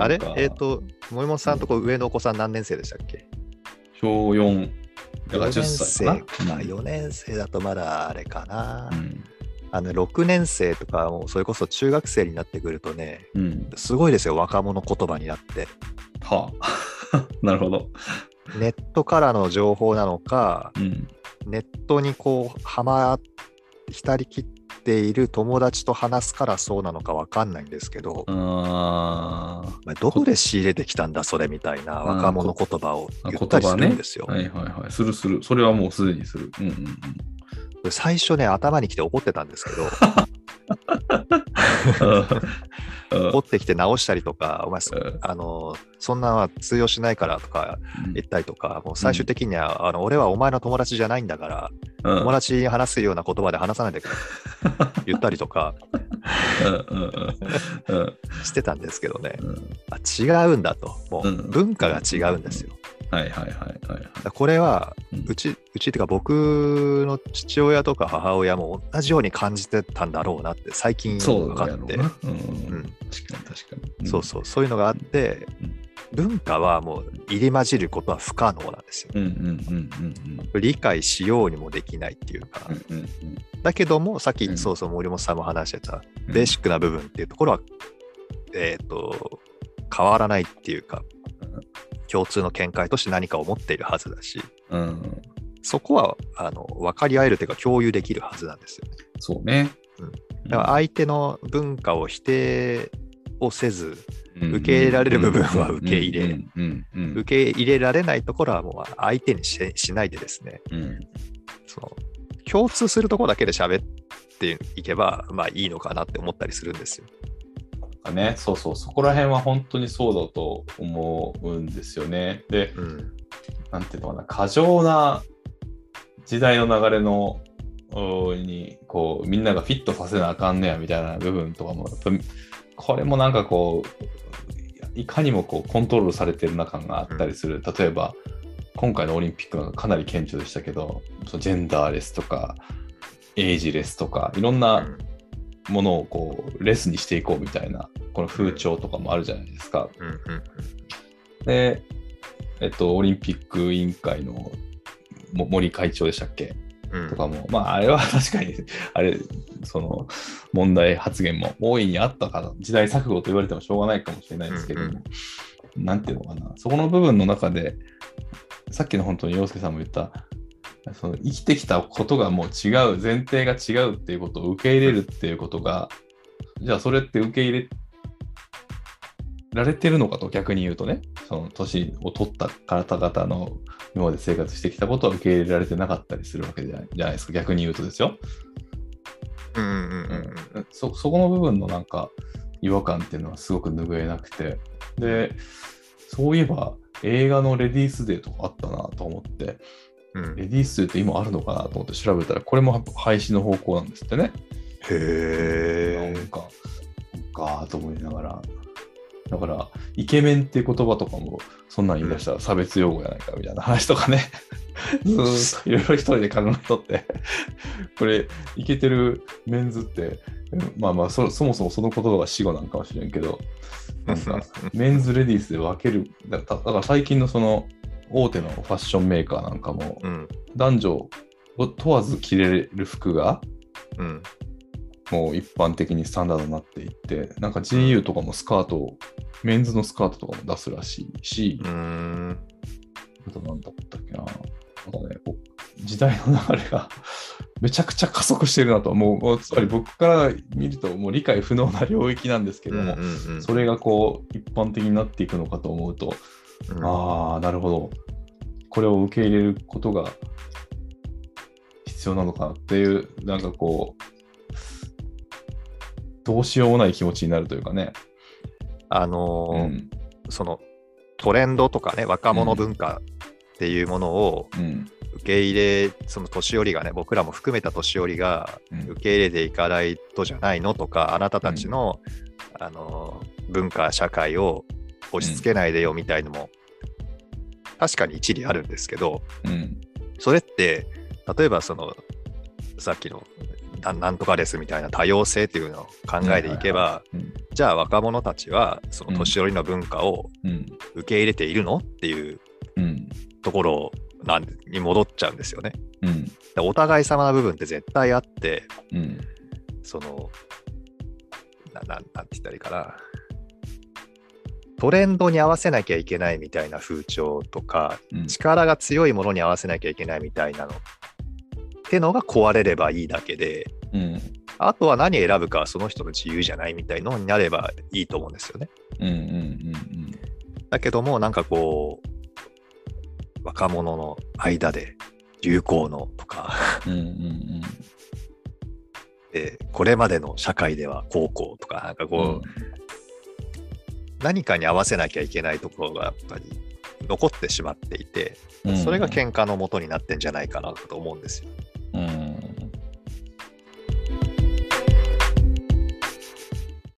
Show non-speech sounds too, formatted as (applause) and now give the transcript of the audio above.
あれ？えっ、と、森本さんとこ上のお子さん何年生でしたっけ？小4、だから4 10年歳生かな。かな、4年生だとまだあれかな。うん。あの6年生とか、もうそれこそ中学生になってくるとね、うん。すごいですよ、若者言葉になって。はあ。(laughs) なるほど。ネットからの情報なのか、うん。ネットにこう、はま、浸りきっている友達と話すからそうなのかわかんないんですけど、あまあどこで仕入れてきたんだ、それみたいな若者言葉をあ言ったりするんですよ。はいはいはい。するする。それはもうすでにする。うんうんうん。最初ね、頭にきて怒ってたんですけど、(laughs) 怒ってきて直したりとか、お前、うんあの、そんなのは通用しないからとか言ったりとか、もう最終的には、あの俺はお前の友達じゃないんだから、うん友達に話すような言葉で話さないでくれ言ったりとかうんうんうんうんしてたんですけどね、うん。あ違うんだと、もううん。文化が違うんですよ。はいはいはいはい。これはうん。うち、うちっていうか僕の父親とか母親も同じように感じてたんだろうなって最近そう分かって、だろうな。うん。うん。確かに確かに。そうそう、そういうのがあって、うん。文化はもう入り混じることは不可能なんですよ。うんうんうんうん理解しようにもできないっていうか、うんうんだけども、さっき、うん。そうそう森本さんも話してた、うん。ベーシックな部分っていうところは、えっ、と、変わらないっていうか、共通の見解として何かを持っているはずだし、うん。そこはあの分かり合えるというか共有できるはずなんですよ。そうね。だから相手の文化を否定をせず、受受け入れられる部分は受け入れ受け入れられないところはもう相手にししないでですね、うんその共通するところだけで喋っていけば、まあいいのかなって思ったりするんですよ。かね、そうそう、そこら辺は本当にそうだと思うんですよね。で、うん。なんていうのかな、過剰な時代の流れのおに、こう、みんながフィットさせなあかんねやみたいな部分とかも、これもなんかこう、いかにもこうコントロールされてる中があったりする。例えば、今回のオリンピックがかなり顕著でしたけど、そのジェンダーレスとか、エイジレスとか、いろんなものをこうレスにしていこうみたいな、この風潮とかもあるじゃないですか。で、えっと、オリンピック委員会のも森会長でしたっけ？うんとかも、まあ、あれは (laughs) 確かに、あれ、その、問題発言も大いにあったから、時代錯誤と言われてもしょうがないかもしれないですけども、うんなんていうのかな、そこの部分の中で、さっきの本当に洋介さんも言った、その生きてきたことがもう違う、前提が違うっていうことを受け入れるっていうことが、じゃあそれって受け入れられてるのかと逆に言うとね、その年を取った方々の今まで生活してきたことは受け入れられてなかったりするわけじゃないじゃないですか、逆に言うとですよ。うんうんうんうんそそこの部分のなんか違和感っていうのはすごく拭えなくて、で、そういえば映画のレディースデーとかあったなと思って、うんレディースデーって今あるのかなと思って調べたら、これも廃止の方向なんですってね。へえ。なんか、かと思いながら。だから、イケメンっていう言葉とかも、そんなん言い出したら差別用語やないかみたいな話とかね、ずーっといろいろ一人で考えとって、(laughs) これ、イケてるメンズって、まあまあそ、そもそもその言葉が死語なんかもしれんけど、なんか、メンズ、レディースで分ける、だだだから最近のその、大手のファッションメーカーなんかも、うん。男女を問わず着れる服が、うんもう一般的にスタンダードになっていって、なんか GU とかもスカートを、メンズのスカートとかも出すらしいしう、ん。あとなんだったっけな、なんかね、時代の流れが (laughs) めちゃくちゃ加速してるなと、もう、つまり僕から見ると、もう理解不能な領域なんですけども、うんそれがこう、一般的になっていくのかと思うと、うん。ああ、なるほど。これを受け入れることが必要なのかなっていう、なんかこう、どうしようもない気持ちになるというかね。あのーうん。そのトレンドとかね若者文化っていうものをうん。受け入れその年寄りがね僕らも含めた年寄りがうん受け入れていかないとじゃないのとかあなたたちの,、あのー文化社会を押し付けないでよみたいのも、確かに一理あるんですけどうん。それって例えばそのさっきのななんとかですみたいな多様性っていうのを考えていけば、うんじゃあ若者たちはその年寄りの文化をうん。受け入れているのっていううん。ところなんに戻っちゃうんですよね。うん。でお互い様な部分って絶対あって、うん。その、ななんなんて言ったらいいかな。トレンドに合わせなきゃいけないみたいな風潮とか、うん。力が強いものに合わせなきゃいけないみたいなのってのが壊れればいいだけで、うん。あとは何選ぶかはその人の自由じゃないみたいのになればいいと思うんですよね。うん。うん。だけども、なんかこう、若者の間で流行のとか、うん。うん。えーこれまでの社会では高校とか、なんかこう、何かに合わせなきゃいけないところがやっぱり残ってしまっていて、うん。それが喧嘩の元になってんじゃないかなと思うんですよ。